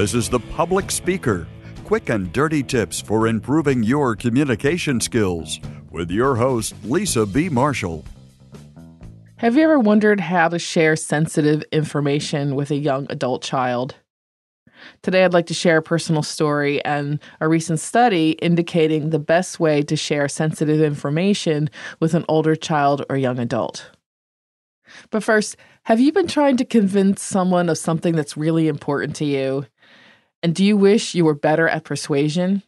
This is The Public Speaker quick and dirty tips for improving your communication skills with your host, Lisa B. Marshall. Have you ever wondered how to share sensitive information with a young adult child? Today, I'd like to share a personal story and a recent study indicating the best way to share sensitive information with an older child or young adult. But first, have you been trying to convince someone of something that's really important to you? And do you wish you were better at persuasion?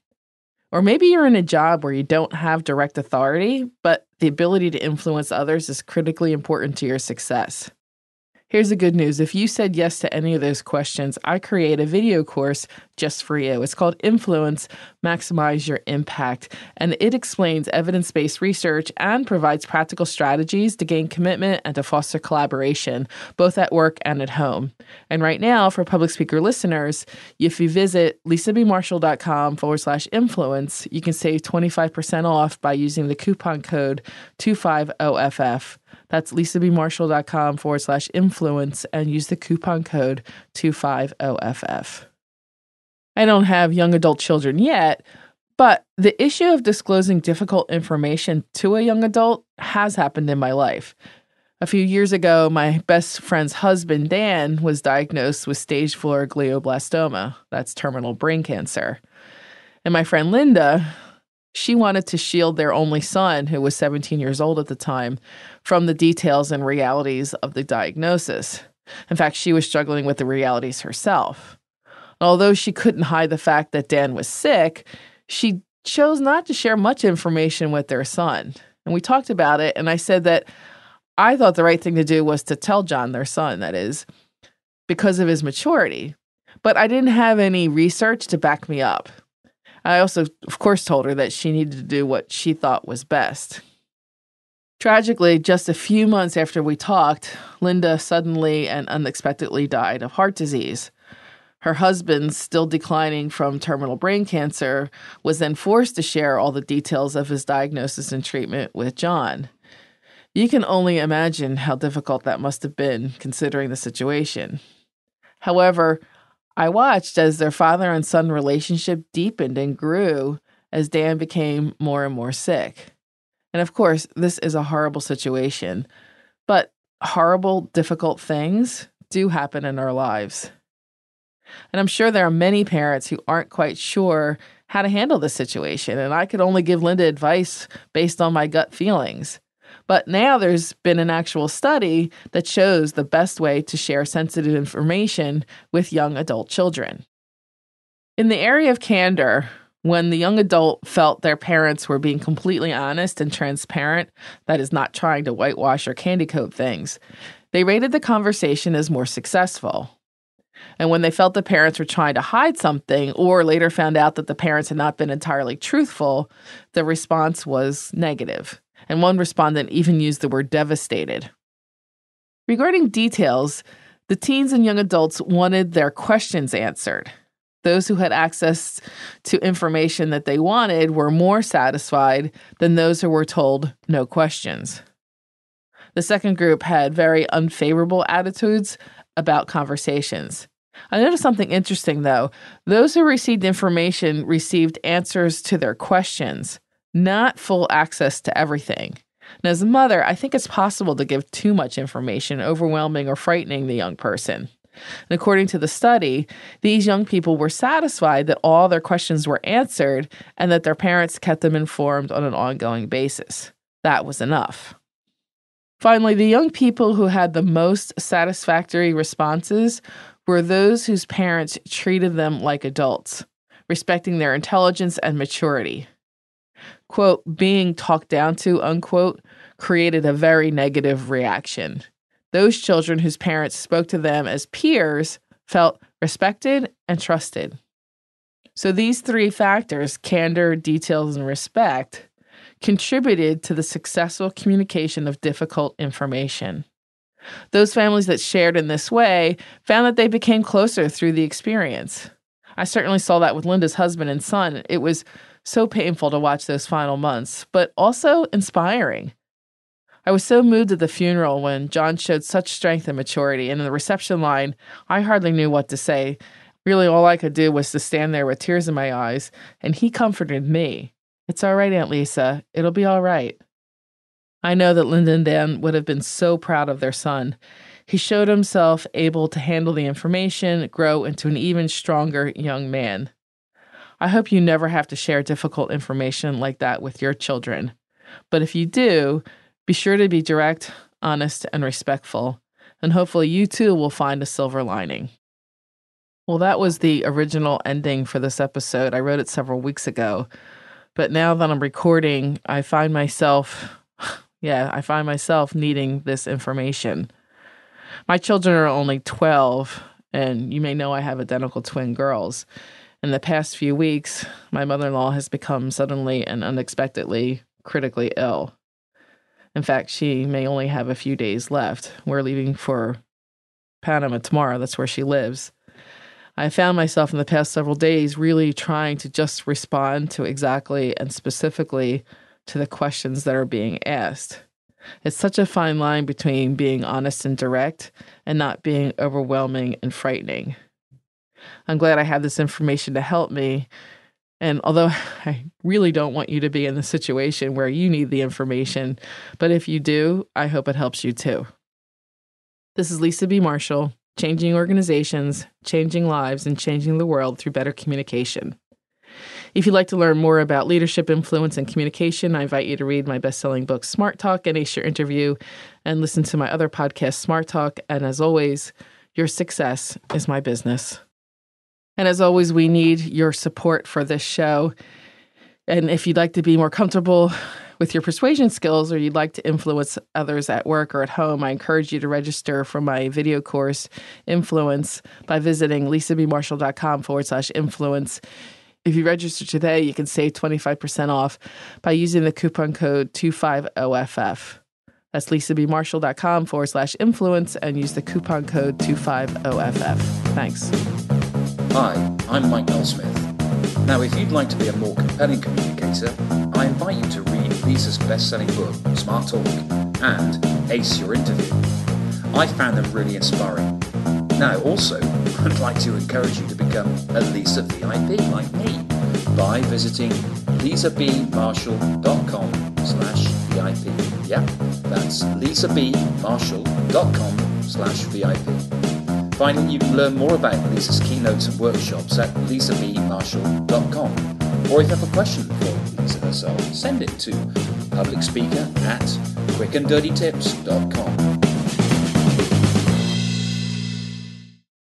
Or maybe you're in a job where you don't have direct authority, but the ability to influence others is critically important to your success. Here's the good news if you said yes to any of those questions, I create a video course just for you. It's called Influence Maximize Your Impact, and it explains evidence based research and provides practical strategies to gain commitment and to foster collaboration, both at work and at home. And right now, for public speaker listeners, if you visit lisabmarshall.com forward slash influence, you can save 25% off by using the coupon code 250FF. That's lisabmarshall.com forward slash influence and use the coupon code 250FF. I don't have young adult children yet, but the issue of disclosing difficult information to a young adult has happened in my life. A few years ago, my best friend's husband, Dan, was diagnosed with stage 4 glioblastoma. That's terminal brain cancer. And my friend Linda, she wanted to shield their only son, who was 17 years old at the time, from the details and realities of the diagnosis. In fact, she was struggling with the realities herself. Although she couldn't hide the fact that Dan was sick, she chose not to share much information with their son. And we talked about it, and I said that I thought the right thing to do was to tell John, their son, that is, because of his maturity. But I didn't have any research to back me up. I also, of course, told her that she needed to do what she thought was best. Tragically, just a few months after we talked, Linda suddenly and unexpectedly died of heart disease. Her husband, still declining from terminal brain cancer, was then forced to share all the details of his diagnosis and treatment with John. You can only imagine how difficult that must have been considering the situation. However, I watched as their father and son relationship deepened and grew as Dan became more and more sick. And of course, this is a horrible situation, but horrible, difficult things do happen in our lives. And I'm sure there are many parents who aren't quite sure how to handle this situation. And I could only give Linda advice based on my gut feelings. But now there's been an actual study that shows the best way to share sensitive information with young adult children. In the area of candor, when the young adult felt their parents were being completely honest and transparent, that is, not trying to whitewash or candy coat things, they rated the conversation as more successful. And when they felt the parents were trying to hide something or later found out that the parents had not been entirely truthful, the response was negative and one respondent even used the word devastated. Regarding details, the teens and young adults wanted their questions answered. Those who had access to information that they wanted were more satisfied than those who were told no questions. The second group had very unfavorable attitudes about conversations. I noticed something interesting though. Those who received information received answers to their questions, not full access to everything. And as a mother, I think it's possible to give too much information, overwhelming or frightening the young person. And according to the study, these young people were satisfied that all their questions were answered and that their parents kept them informed on an ongoing basis. That was enough. Finally, the young people who had the most satisfactory responses were those whose parents treated them like adults, respecting their intelligence and maturity quote, being talked down to, unquote, created a very negative reaction. Those children whose parents spoke to them as peers felt respected and trusted. So these three factors candor, details, and respect contributed to the successful communication of difficult information. Those families that shared in this way found that they became closer through the experience. I certainly saw that with Linda's husband and son. It was so painful to watch those final months, but also inspiring. I was so moved at the funeral when John showed such strength and maturity, and in the reception line, I hardly knew what to say. Really, all I could do was to stand there with tears in my eyes, and he comforted me. It's all right, Aunt Lisa. It'll be all right. I know that Linda and Dan would have been so proud of their son. He showed himself able to handle the information, grow into an even stronger young man. I hope you never have to share difficult information like that with your children. But if you do, be sure to be direct, honest, and respectful. And hopefully, you too will find a silver lining. Well, that was the original ending for this episode. I wrote it several weeks ago. But now that I'm recording, I find myself, yeah, I find myself needing this information. My children are only 12, and you may know I have identical twin girls. In the past few weeks, my mother in law has become suddenly and unexpectedly critically ill. In fact, she may only have a few days left. We're leaving for Panama tomorrow. That's where she lives. I found myself in the past several days really trying to just respond to exactly and specifically to the questions that are being asked. It's such a fine line between being honest and direct and not being overwhelming and frightening. I'm glad I have this information to help me. And although I really don't want you to be in the situation where you need the information, but if you do, I hope it helps you too. This is Lisa B. Marshall, changing organizations, changing lives, and changing the world through better communication. If you'd like to learn more about leadership, influence, and communication, I invite you to read my best selling book, Smart Talk, and Ace Your Interview, and listen to my other podcast, Smart Talk. And as always, your success is my business. And as always, we need your support for this show. And if you'd like to be more comfortable with your persuasion skills or you'd like to influence others at work or at home, I encourage you to register for my video course, Influence, by visiting lisabmarshall.com forward slash influence. If you register today, you can save 25% off by using the coupon code 250FF. That's lisabmarshall.com forward slash influence and use the coupon code 250FF. Thanks. Hi, I'm Mike Smith. Now, if you'd like to be a more compelling communicator, I invite you to read Lisa's best-selling book, Smart Talk, and Ace Your Interview. I found them really inspiring. Now, also, I'd like to encourage you to become a Lisa VIP like me by visiting lisabmarshall.com slash VIP. Yep, that's lisabmarshall.com slash VIP. Finally, you can learn more about Lisa's keynotes and workshops at lisabmarshall.com. Or if you have a question for Lisa herself, send it to publicspeaker at quickanddirtytips.com.